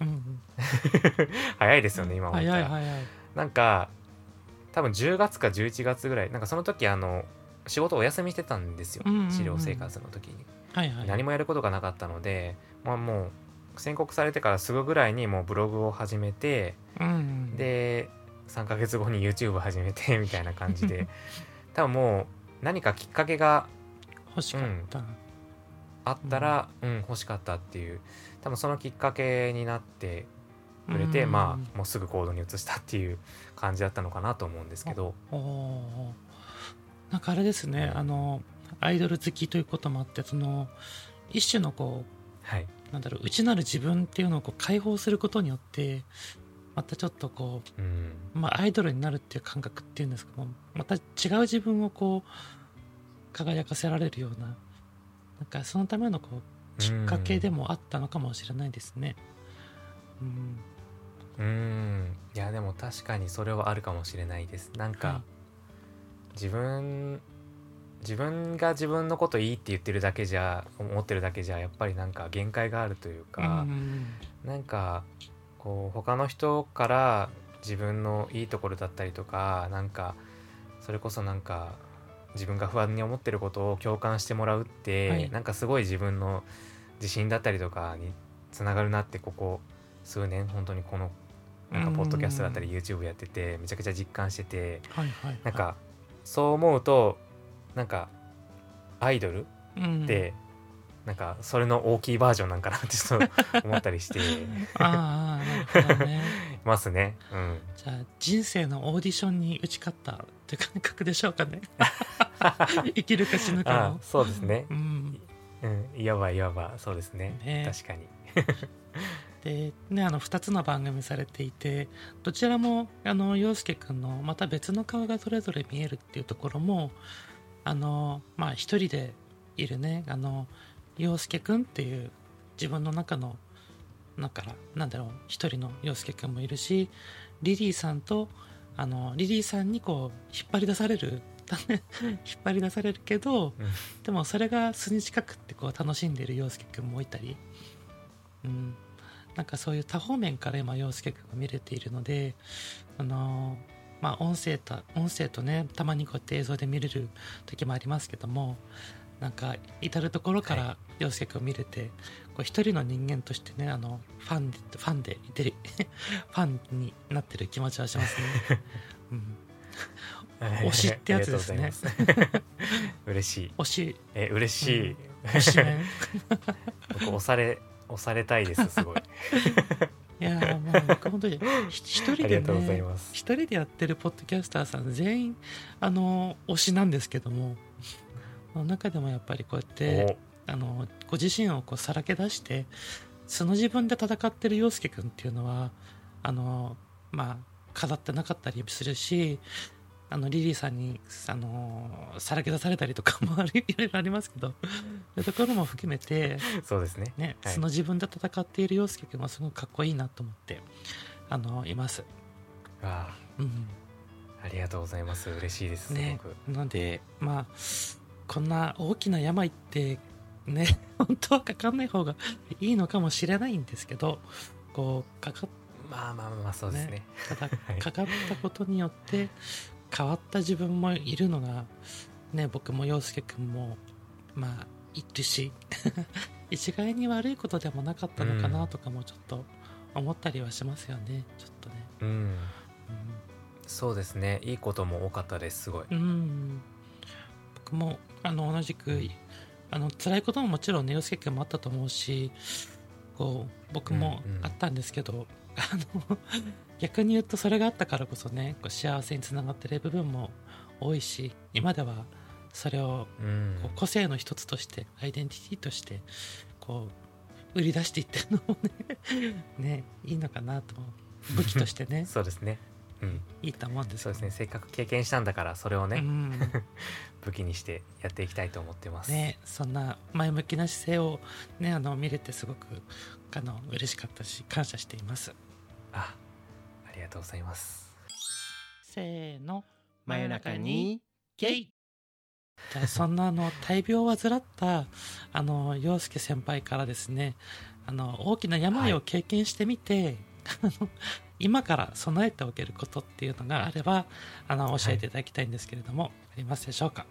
Speaker 1: うんうん。
Speaker 3: 早いですよね今思ったら。
Speaker 1: 早い早い。
Speaker 3: なんか多分10月か11月ぐらいなんかその時あの仕事お休みしてたんですよ、
Speaker 1: うんうんうん
Speaker 3: 治療生活の時に、
Speaker 1: はいはい。
Speaker 3: 何もやることがなかったので、まあ、もう宣告されてからすぐぐらいにもうブログを始めて
Speaker 1: うんうん
Speaker 3: で3ヶ月後に YouTube 始めてみたいな感じで。多分もう何かきっかけが
Speaker 1: 欲しかった、
Speaker 3: あったら、うん。欲しかったっていう多分そのきっかけになってくれて、
Speaker 1: うん。
Speaker 3: まあもうすぐ行動に移したっていう感じだったのかなと思うんですけど。
Speaker 1: なんかあれですねあのアイドル好きということもあってその一種のこ
Speaker 3: はい、
Speaker 1: うなんだろう内なる自分っていうのをこう解放することによってまたちょっとこ
Speaker 3: うん。
Speaker 1: う、まあ、アイドルになるっていう感覚っていうんですかもまた違う自分をこう輝かせられるようななんかそのためのこうきっかけでもあったのかもしれないですね。うん。
Speaker 3: うん。いやでも確かにそれはあるかもしれないです。なんか、
Speaker 1: はい。
Speaker 3: 自分自分が自分のこといいって言ってるだけじゃ思ってるだけじゃやっぱりなんか限界があるというか
Speaker 1: う、ん。
Speaker 3: なんかこう他の人から自分のいいところだったりとかなんかそれこそなんか自分が不安に思ってることを共感してもらうって、
Speaker 1: はい。
Speaker 3: なんかすごい自分の自信だったりとかにつながるなってここ数年本当にこのなんかポッドキャストだったり YouTube やっててめちゃくちゃ実感してて
Speaker 1: はいはいはい。
Speaker 3: なんかそう思うとなんかアイドル
Speaker 1: うん。
Speaker 3: ってなんかそれの大きいバージョンなんかなってちょっと思ったりして。
Speaker 1: あ
Speaker 3: ますね。うん、
Speaker 1: じゃあ人生のオーディションに打ち勝ったって感覚でしょうかね 生きるか死ぬか
Speaker 3: あ
Speaker 1: の
Speaker 3: そうですね
Speaker 1: う。ん
Speaker 3: うん、いわばいわばそうですね。
Speaker 1: ね
Speaker 3: 確かに。
Speaker 1: でねあの2つの番組されていてどちらもあの陽介くんのまた別の顔がそれぞれ見えるっていうところもあのまあ一人でいるねあの陽介くんっていう自分の中のだからなんだろう一人の陽介くんもいるしリリーさんとあのリリーさんにこう引っ張り出される 引っ張り出されるけど、
Speaker 3: うん。
Speaker 1: でもそれが素に近くってこう楽しんでいる陽介くんもいたり、うん、なんかそういう多方面から今陽介くんが見れているのであのーまあ音声と音声とねたまにこうやって映像で見れる時もありますけどもなんか至る所から陽介くんを見れて、こう一人の人間としてねあのファンでファンでいてる ファンになってる気持ちはしますね。うん推しってやつですね
Speaker 3: 嬉しい。
Speaker 1: 推し
Speaker 3: え嬉しい。
Speaker 1: 推しメン
Speaker 3: 僕押され押されたいですすごい。
Speaker 1: いやーもう僕本当にひ一人でね。一人でやってるポッドキャスターさん全員あの推しなんですけどもその中でもやっぱりこうやってあのご自身をこうさらけ出して素の自分で戦ってる陽介君っていうのはあのまあ飾ってなかったりするしあのリリーさんにあのさらけ出されたりとかもあり いろいろありますけどそういうところも含めて
Speaker 3: おそうですね。
Speaker 1: ね、
Speaker 3: はい
Speaker 1: 素の自分で戦っている陽介君はすごくかっこいいなと思ってあのいます。
Speaker 3: あ
Speaker 1: うん
Speaker 3: あありがとうございます。嬉しいです。す
Speaker 1: ね。なのでまあこんな大きな病ってね 本当はかかんない方がいいのかもしれないんですけどこうかか
Speaker 3: まあまあまあそうですね。
Speaker 1: ただ
Speaker 3: はい
Speaker 1: かかったことによって変わった自分もいるのがね僕も陽介君もまあいるし 一概に悪いことでもなかったのかなとかもちょっと思ったりはしますよねちょっとね
Speaker 3: うん。そうですね。いいことも多かったです。すごい。
Speaker 1: うん、うん僕もあの同じくあの辛いことももちろんね陽介君もあったと思うしこう僕も
Speaker 3: うんうん。
Speaker 1: あったんですけど、あの逆に言うとそれがあったからこそねこう幸せにつながってる部分も多いし今ではそれを
Speaker 3: うん。
Speaker 1: こう個性の一つとしてアイデンティティとしてこう売り出していってるのもね ねいいのかなと武器としてね。
Speaker 3: そうですね。うん。
Speaker 1: いいと思うんです
Speaker 3: そうですね。せっかく経験したんだからそれをね、
Speaker 1: うん
Speaker 3: 武器にしてやっていきたいと思ってます。
Speaker 1: ね、そんな前向きな姿勢を、ね、あの見れてすごくあの嬉しかったし感謝しています
Speaker 3: あ、ありがとうございます。
Speaker 1: せーの
Speaker 2: 真夜中に
Speaker 1: ゲイじゃあそんなあの大病を患ったあの陽介先輩からですねあの大きな病を経験してみて、あの今から備えておけることっていうのがあればあの教えていただきたいんですけれども、ありますでしょうか？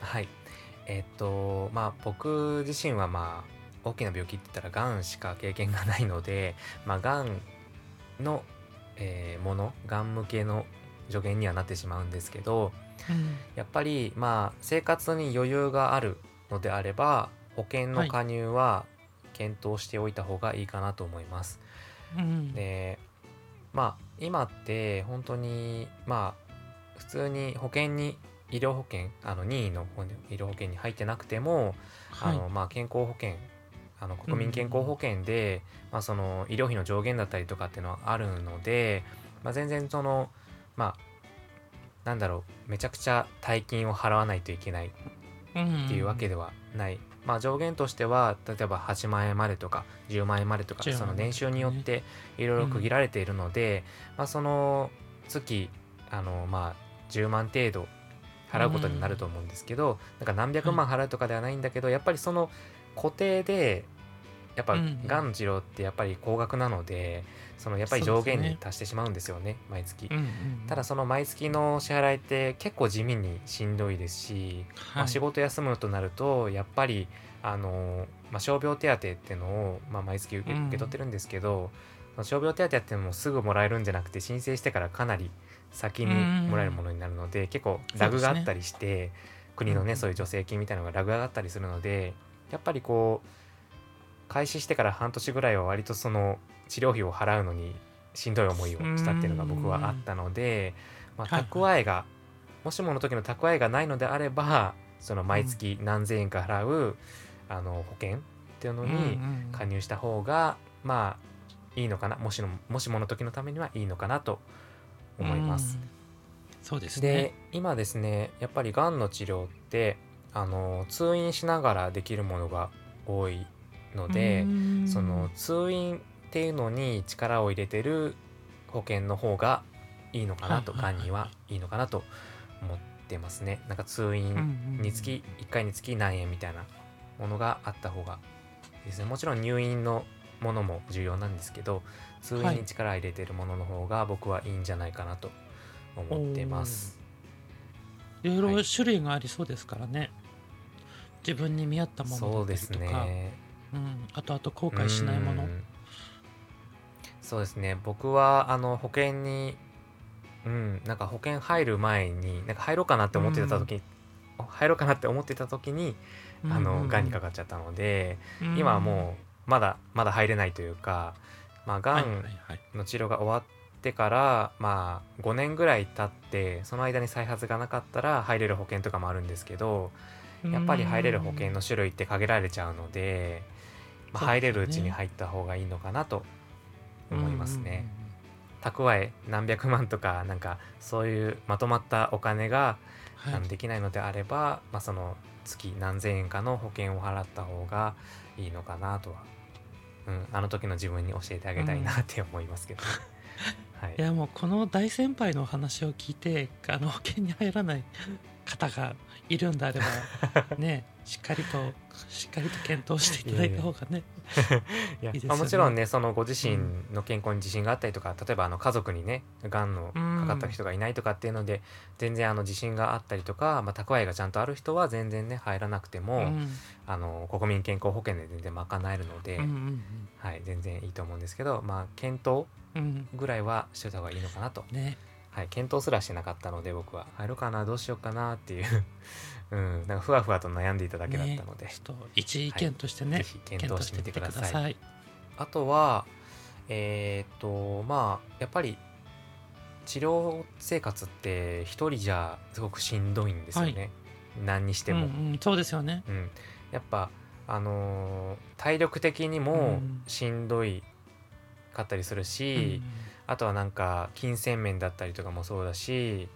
Speaker 3: はい。えっとまあ僕自身はまあ大きな病気って言ったらがんしか経験がないので、まあがんの、えーもの、がん向けの助言にはなってしまうんですけど、
Speaker 1: うん
Speaker 3: やっぱりまあ生活に余裕があるのであれば保険の加入は検討しておいた方がいいかなと思います。
Speaker 1: うん。
Speaker 3: でまあ今って本当にまあ普通に保険に医療保険あの任意の医療保険に入ってなくても、
Speaker 1: はい。
Speaker 3: あのまあ、健康保険あの国民健康保険で、まあ、その医療費の上限だったりとかっていうのはあるので、まあ、全然そのまあなんだろうめちゃくちゃ大金を払わないといけないっていうわけではない、まあ、上限としては例えば8万円までとか10万円までとか
Speaker 1: 10
Speaker 3: その年収によっていろいろ区切られているので、まあ、その月あのまあ10万程度払うことになると思うんですけど、なんか何百万払うとかではないんだけど、やっぱりその固定でやっぱ
Speaker 1: うん
Speaker 3: がん。治療ってやっぱり高額なのでそのやっぱり上限に達してしまうんですよね毎月。
Speaker 1: うんうん
Speaker 3: ただその毎月の支払いって結構地味にしんどいですし、まあ、仕事休むとなるとやっぱりあの、まあ、傷病手当っていうのを、まあ、毎月受け
Speaker 1: うん
Speaker 3: 受け取ってるんですけど、その傷病手当ってもすぐもらえるんじゃなくて申請してからかなり先にもらえるものになるので、結構ラグがあったりして、国の
Speaker 1: うん
Speaker 3: ねそういう助成金みたいなのがラグがあったりするのでやっぱりこう開始してから半年ぐらいは割とその治療費を払うのにしんどい思いをしたっていうのが僕はあったので、まあ、
Speaker 1: はいはい。
Speaker 3: 蓄えが、もしもの時の蓄えがないのであればその毎月何千円か払う、あの保険っていうのに加入した方が、まあいいのかなもしのもしもの時のためにはいいのかなと思います。
Speaker 1: うん。そうです
Speaker 3: で
Speaker 1: ね
Speaker 3: 今ですねやっぱりがんの治療ってあの通院しながらできるものが多いので、
Speaker 1: うん
Speaker 3: その通院っていうのに力を入れてる保険の方がいいのかなと、がんにはいいのかなと思ってますね。なんか通
Speaker 1: うん
Speaker 3: 院
Speaker 1: うん
Speaker 3: につき1回につき何円みたいなものがあった方がいいですね。もちろん入院のものも重要なんですけど通院に力入れてるものの方が僕はいいんじゃないかなと思ってます。
Speaker 1: いろいろ
Speaker 3: はい
Speaker 1: 種類がありそうですからね、自分に見合ったものだ
Speaker 3: そうですね。
Speaker 1: うん、あとあと後悔しないもの。
Speaker 3: うん。そうですね。僕はあの保険にうんなんか保険入る前になんか入ろうかなって思ってた時に、入ろうかなって思ってた時にあのがんにかかっちゃったので、今はもうまだまだ入れないというかまあが
Speaker 1: はいはい
Speaker 3: ん
Speaker 1: はい
Speaker 3: の治療が終わってからまあ5年ぐらい経ってその間に再発がなかったら入れる保険とかもあるんですけどやっぱり入れる保険の種類って限られちゃうので、
Speaker 1: うですよね。
Speaker 3: 入れるうちに入った方がいいのかなと思いますね。蓄え何百万とかなんかそういうまとまったお金が、
Speaker 1: うんうんうんはい
Speaker 3: できないのであれば、まあ、その月何千円かの保険を払った方がいいのかなとは、うん、あの時の自分に教えてあげたいなって思いますけどね。はい。
Speaker 1: い。やもうこの大先輩のお話を聞いてあの保険に入らない方がいるんであれば ねしっかりとしっかりと検討していただいた方がね
Speaker 3: いもちろんねそのご自身の健康に自信があったりとか、例えばあの家族にねがんのかかった人がいないとかっていうので、全然あの自信があったりとか、まあ、蓄えがちゃんとある人は全然ね入らなくても、
Speaker 1: うん。
Speaker 3: あの国民健康保険で全然賄えるので、
Speaker 1: うんうん
Speaker 3: はい、全然いいと思うんですけど、まあ、検討
Speaker 1: うん。うん
Speaker 3: ぐらいはしといた方がいいのかなと、
Speaker 1: ね。
Speaker 3: はい、検討すらしてなかったので僕は。入ろうかなどうしようかなっていう、うん、なんかふわふわと悩んでいただけだったので、
Speaker 1: ねちょっと一意見としてね、
Speaker 3: ぜひ検討してみてください。
Speaker 1: い。
Speaker 3: あとはえーっとまあやっぱり治療生活って一人じゃすごくしんどいんですよね、
Speaker 1: はい。
Speaker 3: 何にしても、
Speaker 1: うんうん、そうですよね。
Speaker 3: うん。やっぱあのー体力的にも
Speaker 1: うん。
Speaker 3: しんどいかったりするし、あとはなんか金銭面だったりとかもそうだし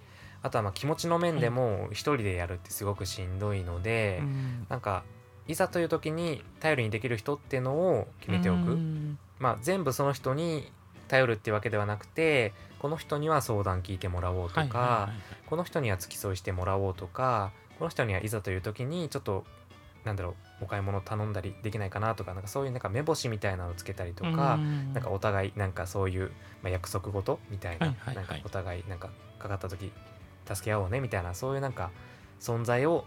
Speaker 3: あとはまあ気持ちの面でも一人でやるってすごくしんどいので、
Speaker 1: う
Speaker 3: なんかいざという時に頼りにできる人っていうのを決めておく、
Speaker 1: うん。
Speaker 3: まあ、全部その人に頼るっていうわけではなくてこの人には相談聞いてもらおうとか、この人には付き添いしてもらおうとかこの人にはいざという時にちょっとなんだろうお買い物頼んだりできないかなとかなんかそういうなんか目星みたいなのをつけたりとか、
Speaker 1: うん。
Speaker 3: なんかお互いなんかそういう、まあ、約束事みたいな,、なんかお互いなんかかかった時助け合おうねみたいなそういうなんか存在を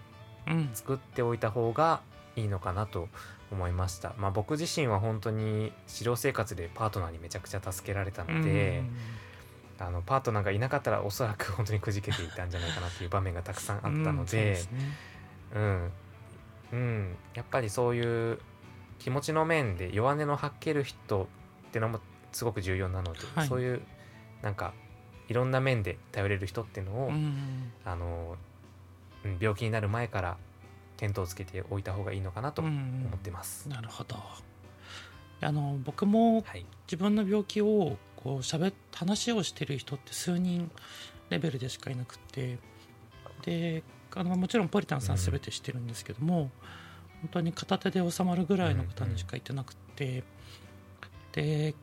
Speaker 1: うん。
Speaker 3: 作っておいた方がいいのかなと思いました。まあ、僕自身は本当に治療生活でパートナーにめちゃくちゃ助けられたので、あのパートナーがいなかったらおそらく本当にくじけていたんじゃないかなっていう場面がたくさんあったの
Speaker 1: うん。そう
Speaker 3: で
Speaker 1: すね
Speaker 3: うん、うん、やっぱりそういう気持ちの面で弱音の吐ける人ってのもすごく重要なので、
Speaker 1: はい。
Speaker 3: そういうなんかいろんな面で頼れる人っていうのを、
Speaker 1: うん。
Speaker 3: あのうん病気になる前から見当をつけておいた方がいいのかなと思
Speaker 1: うん。
Speaker 3: ってます。
Speaker 1: なるほど。あの僕も
Speaker 3: はい、
Speaker 1: 自分の病気をこう喋っ話をしてる人って数人レベルでしかいなくてであのもちろんポリタンさん
Speaker 3: うん。
Speaker 1: 全て知ってるんですけども、本当に片手で収まるぐらいの方にしか言ってなくて、で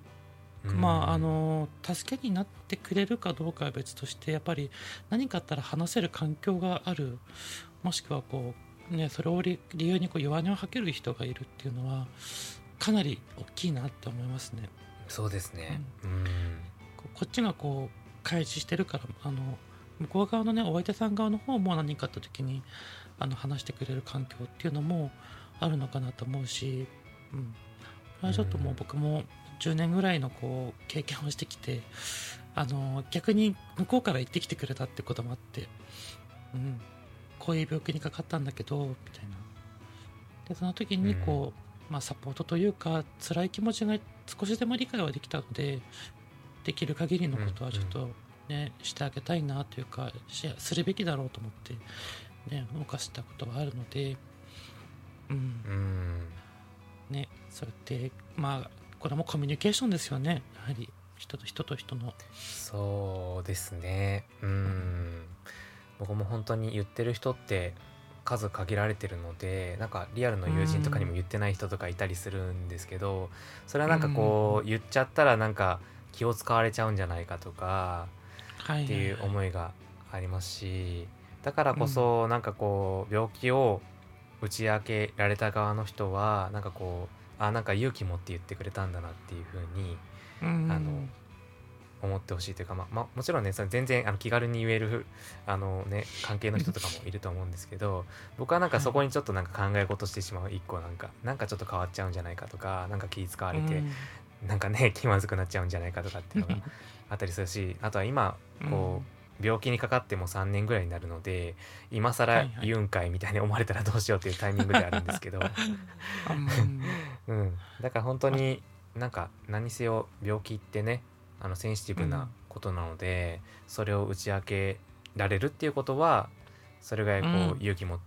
Speaker 1: まああの助けになってくれるかどうかは別としてやっぱり何かあったら話せる環境がある。もしくはこう、ね、それを理理由にこう弱音を吐ける人がいるっていうのはかなり大きいなって思いますね。
Speaker 3: そうですね。うん。
Speaker 1: ここっちがこう開示してるからあの向こう側のねお相手さん側の方も何かあった時にあの話してくれる環境っていうのもあるのかなと思うし、うん、それはちょっともう僕も10年ぐらいのこう経験をしてきてあの逆に向こうから言ってきてくれたってこともあって、うん、こういう病気にかかったんだけどみたいな。でその時にこう、まあ、サポートというか辛い気持ちが少しでも理解はできたのでできる限りのことはちょっとね、してあげたいなというかしするべきだろうと思って、ね、動かしたことはあるので、うん。
Speaker 3: うん。
Speaker 1: ね、そうやってまあこれもコミュニケーションですよね。やはり人と人と人の。
Speaker 3: そうですね。うん。僕も本当に言ってる人って数限られてるのでなんかリアルの友人とかにも言ってない人とかいたりするんですけどそれはなんかこう言っちゃったらなんか気を使われちゃうんじゃないかとか
Speaker 1: はい
Speaker 3: っていう思いがありますしだからこそなんかこう病気を打ち明けられた側の人はなんかこうあなんか勇気持って言ってくれたんだなっていうふうに
Speaker 1: うん
Speaker 3: あの思ってほしいというか、まあまあ、もちろんねその全然あの気軽に言えるあの、ね、関係の人とかもいると思うんですけど 僕はなんかそこにちょっとなんか考え事してしまう。一個なんかなんかちょっと変わっちゃうんじゃないかとかなんか気使われて、
Speaker 1: うん。
Speaker 3: なんかね気まずくなっちゃうんじゃないかとかっていうのがあったりするしあとは今こう病気にかかっても3年ぐらいになるので今
Speaker 1: は
Speaker 3: 更言うんかいみたいに思われたらどうしようっていうタイミングであるんですけど、
Speaker 1: うん。
Speaker 3: うん、だから本当になんか何せよ病気ってねあのセンシティブなことなので、それを打ち明けられるっていうことはそれぐらいこう、
Speaker 1: うん。
Speaker 3: 勇気持っ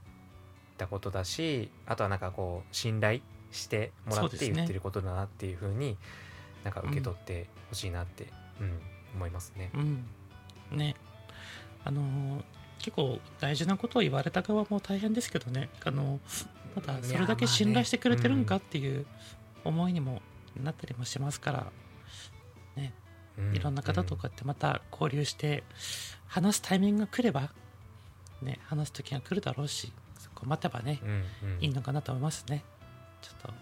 Speaker 3: たことだしあとはなんかこう信頼してもらって言ってることだなっていうふうになんか受け取ってほしいなって、うん思いますね。
Speaker 1: うん。ねあのー結構大事なことを言われた側も大変ですけどね。あのまだそれだけ信頼してくれてるんかっていう思いにもなったりもしますから、ね、
Speaker 3: うん。
Speaker 1: いろんな方とかってまた交流して話すタイミングが来れば、ね、話す時が来るだろうしそこ待てばねいいのかなと思いますね。ちょっと。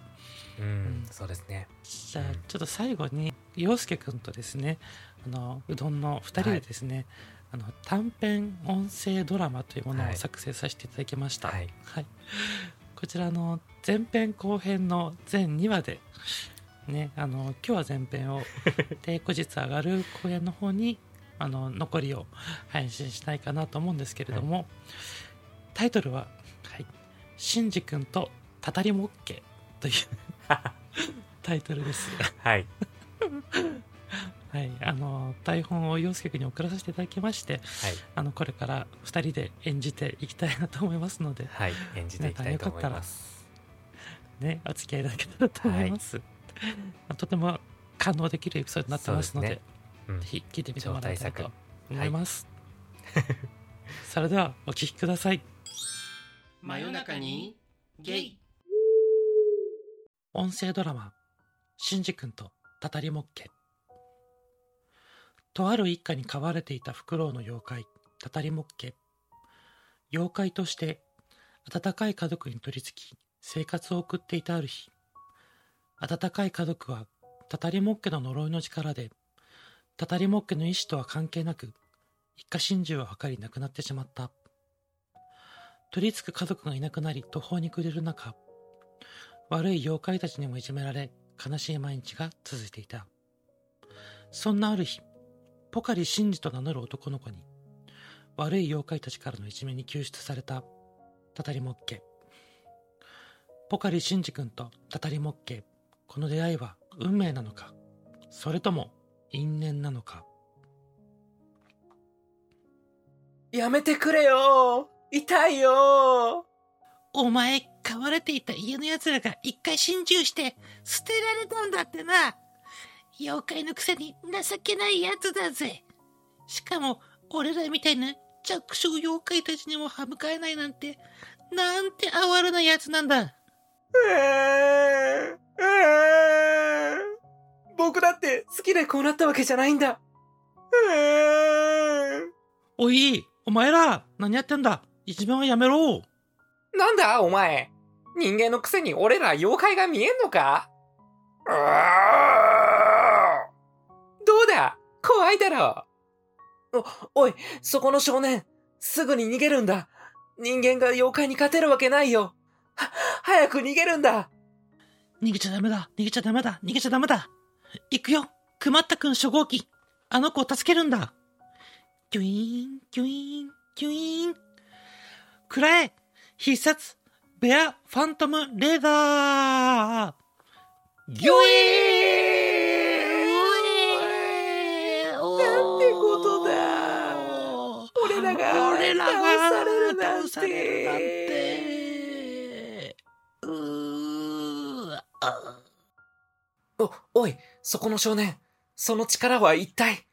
Speaker 3: うん。
Speaker 1: うん。
Speaker 3: そうですね。
Speaker 1: じゃあちょっと最後に陽介くんとですねあのうどんの2人でですね、あの短編音声ドラマというもの
Speaker 3: はい。
Speaker 1: を作成させていただきました、
Speaker 3: はい。
Speaker 1: はい。こちらの前編後編の全2話でねあの今日は前編をで後日上がる後編の方にあの残りを配信したいかなと思うんですけれども、タイトルは「はい、シンジ君とたたりも OK」という タイトルです。
Speaker 3: はい
Speaker 1: はい、あの台本を陽介君に送らさせていただきまして
Speaker 3: はい。
Speaker 1: あのこれから2人で演じていきたいなと思いますので、
Speaker 3: はい演じていきたいと思います。
Speaker 1: ね、お付き合いいただけたらと思います、とても感動できるエピソードになってますので
Speaker 3: そうですうん。
Speaker 1: ぜひ聞いてみてもらいたいと思います、それではお聞きください。
Speaker 2: 真夜中にゲイ。
Speaker 1: 音声ドラマ「シンジ君とたたりもっけ」とある一家に飼われていたフクロウの妖怪たたりもっけ妖怪として温かい家族に取り付き生活を送っていたある日温かい家族はたたりもっけの呪いの力でたたりもっけの意志とは関係なく一家心中を図り亡くなってしまった。取り付く家族がいなくなり途方に暮れる中悪い妖怪たちにもいじめられ悲しい毎日が続いていた。そんなある日ポカリシンジと名乗る男の子に悪い妖怪たちからのいじめに救出されたたたりもっけポカリシンジ君とたたりもっけこの出会いは運命なのかそれとも因縁なのか。
Speaker 3: やめてくれよ。痛いよ。
Speaker 1: お前飼われていた家の奴らが一回心中して捨てられたんだってな妖怪のくせに情けない奴だぜ。しかも俺らみたいな弱小妖怪たちにも歯向かえないなんてなんて哀れな奴なんだ。
Speaker 3: 僕だって好きでこうなったわけじゃないんだ。
Speaker 1: おいお前ら何やってんだ？一番はやめろ。
Speaker 3: なんだお前。人間のくせに俺ら妖怪が見えんのか？どうだ。怖いだろ。お、おい、そこの少年、すぐに逃げるんだ。人間が妖怪に勝てるわけないよ。は早く逃げるんだ。
Speaker 1: 逃げちゃダメだ。逃げちゃダメだ。逃げちゃダメだ。行くよ。くまったくん初号機。あの子を助けるんだ。キュイーン、キュイーン、キュイーン。くらえ必殺ベアファントムレーダー。ギュイ
Speaker 3: らが
Speaker 1: 俺らが
Speaker 3: 倒されるなんて
Speaker 1: う
Speaker 3: お、おい、そこの少年。その力は一体。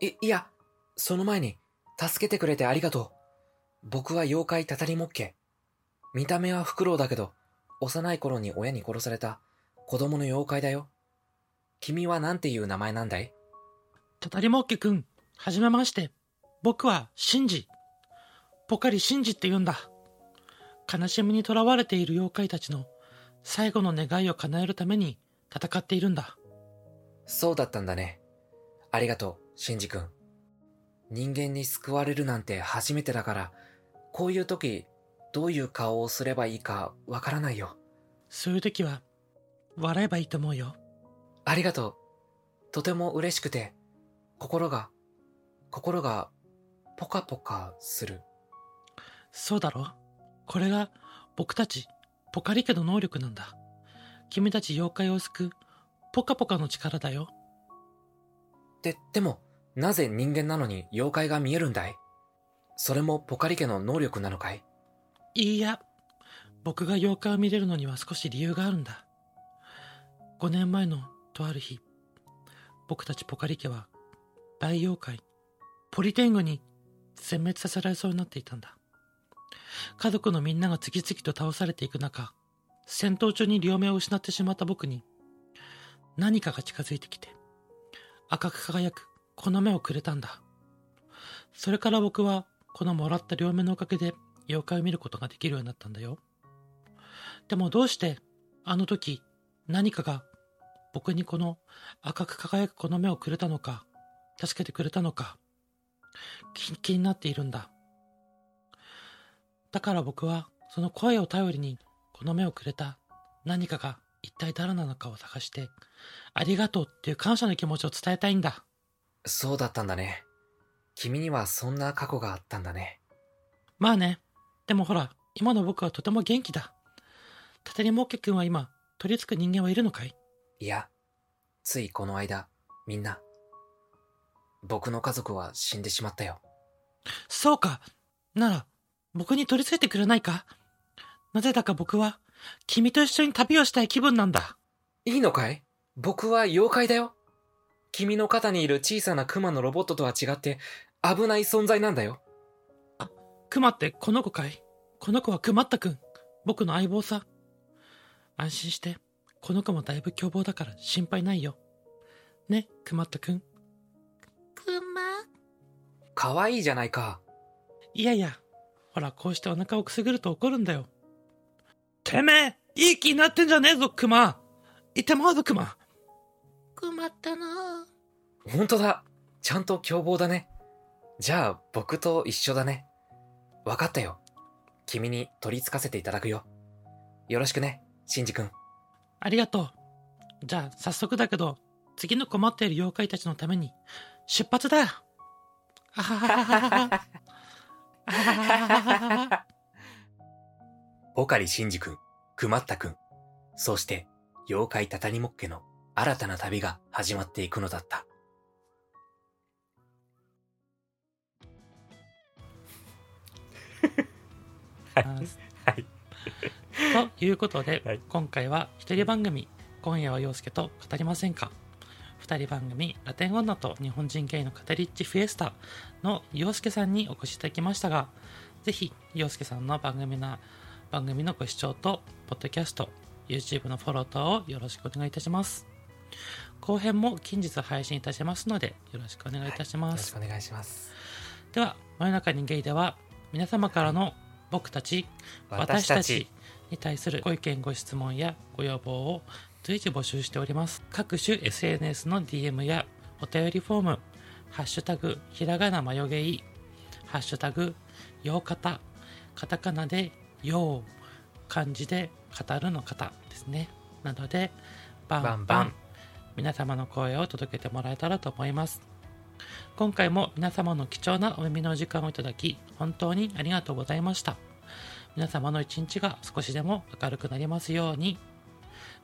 Speaker 3: い、いや、その前に、助けてくれてありがとう。僕は妖怪たたりもっけ。見た目はフクロウだけど、幼い頃に親に殺された子供の妖怪だよ。君はなんていう名前なんだい？
Speaker 1: たたりもっけくん、はじめまして。僕は、シンジ。ポカリシンジって言うんだ。悲しみにとらわれている妖怪たちの最後の願いを叶えるために戦っているんだ。
Speaker 3: そうだったんだね。ありがとう、シンジ君。人間に救われるなんて初めてだから、こういう時、どういう顔をすればいいかわからないよ。
Speaker 1: そういう時は、笑えばいいと思うよ。
Speaker 3: ありがとう。とても嬉しくて、心が、心が、ポカポカする。
Speaker 1: そうだろ？これが僕たち、ポカリ家の能力なんだ。君たち妖怪を救う、ポカポカの力だよ。
Speaker 3: で、でも、なぜ人間なのに妖怪が見えるんだい？それもポカリ家の能力なのかい？
Speaker 1: いいや、僕が妖怪を見れるのには少し理由があるんだ。5年前のとある日、僕たちポカリ家は大妖怪、ポリテングに殲滅させられそうになっていたんだ。家族のみんなが次々と倒されていく中、戦闘中に両目を失ってしまった僕に、何かが近づいてきて、赤く輝くこの目をくれたんだ。それから僕は、このもらった両目のおかげで妖怪を見ることができるようになったんだよ。でもどうして、あの時、何かが僕にこの赤く輝くこの目をくれたのか、助けてくれたのか、気気になっているんだ。だから僕は、その声を頼りに、この目をくれた何かが一体誰なのかを探して、ありがとうっていう感謝の気持ちを伝えたいんだ。
Speaker 3: そうだったんだね。君にはそんな過去があったんだね。
Speaker 1: まあね。でもほら、今の僕はとても元気だ。たたりもっけくんは今、取り付く人間はいるのかい？
Speaker 3: いや、ついこの間、みんな、僕の家族は死んでしまったよ。
Speaker 1: そうか。なら、僕に取り付いてくれないか？なぜだか僕は、君と一緒に旅をしたい気分なんだ。
Speaker 3: いいのかい？僕は妖怪だよ。君の肩にいる小さなクマのロボットとは違って、危ない存在なんだよ。
Speaker 1: クマってこの子かい？この子はクマったくん。僕の相棒さ。安心して。この子もだいぶ凶暴だから心配ないよ。ね、クマったくん。クマ
Speaker 3: 可愛いじゃないか。
Speaker 1: いやいや。ほら、こうしてお腹をくすぐると怒るんだよ。てめえいい気になってんじゃねえぞ、クマいてまうぞ、クマクマったな
Speaker 3: ほんとだ。ちゃんと凶暴だね。じゃあ、僕と一緒だね。わかったよ。君に取り付かせていただくよ。よろしくね、シンジ君。
Speaker 1: ありがとう。じゃあ、早速だけど、次の困っている妖怪たちのために、出発だあははははは。あははははは。
Speaker 3: ポカリシンジ君、クマッタ君、そして、妖怪タタニモッケの新たな旅が始まっていくのだった。はい。
Speaker 1: ということで、
Speaker 3: はい
Speaker 1: 今回は一人番組「今夜は陽介と語りませんか?」二人番組「ラテン女と日本人系の語りっちフィエスタ」の陽介さんにお越しいただきましたがぜひ陽介さんの番組な番組のご視聴とポッドキャスト YouTube のフォロー等をよろしくお願いいたします。後編も近日配信いたしますのでよろしくお願いいたします、
Speaker 3: よろしくお願いします。
Speaker 1: では真夜中にゲイでは皆様からの僕たち。私たちに対するご意見ご質問やご要望を随時募集しております。各種 SNS の DM やお便りフォーム「ハッシュタグひらがなまよげい」「ハッシュタグようかた」カタカナで「よう」漢字で語るの方ですね。なのでバンバン
Speaker 3: バン
Speaker 1: 皆様の声を届けてもらえたらと思います。今回も皆様の貴重なお耳の時間をいただき本当にありがとうございました。皆様の一日が少しでも明るくなりますように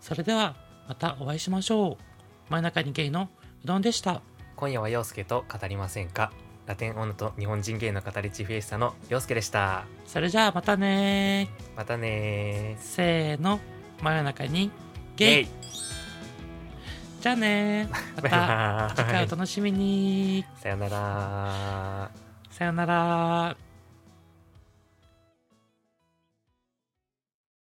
Speaker 1: それではまたお会いしましょう。真ん中にゲイのうどんでした。
Speaker 3: 今夜は陽介と語りませんか。ラテン女と日本人芸の語り地フィエスタの陽介でした。
Speaker 1: それじゃあまたね。
Speaker 3: またね。ー
Speaker 1: せーの。真夜中にゲイ。じゃあね。また
Speaker 3: バ
Speaker 1: 次回お楽しみに。
Speaker 3: さよなら。
Speaker 1: さよなら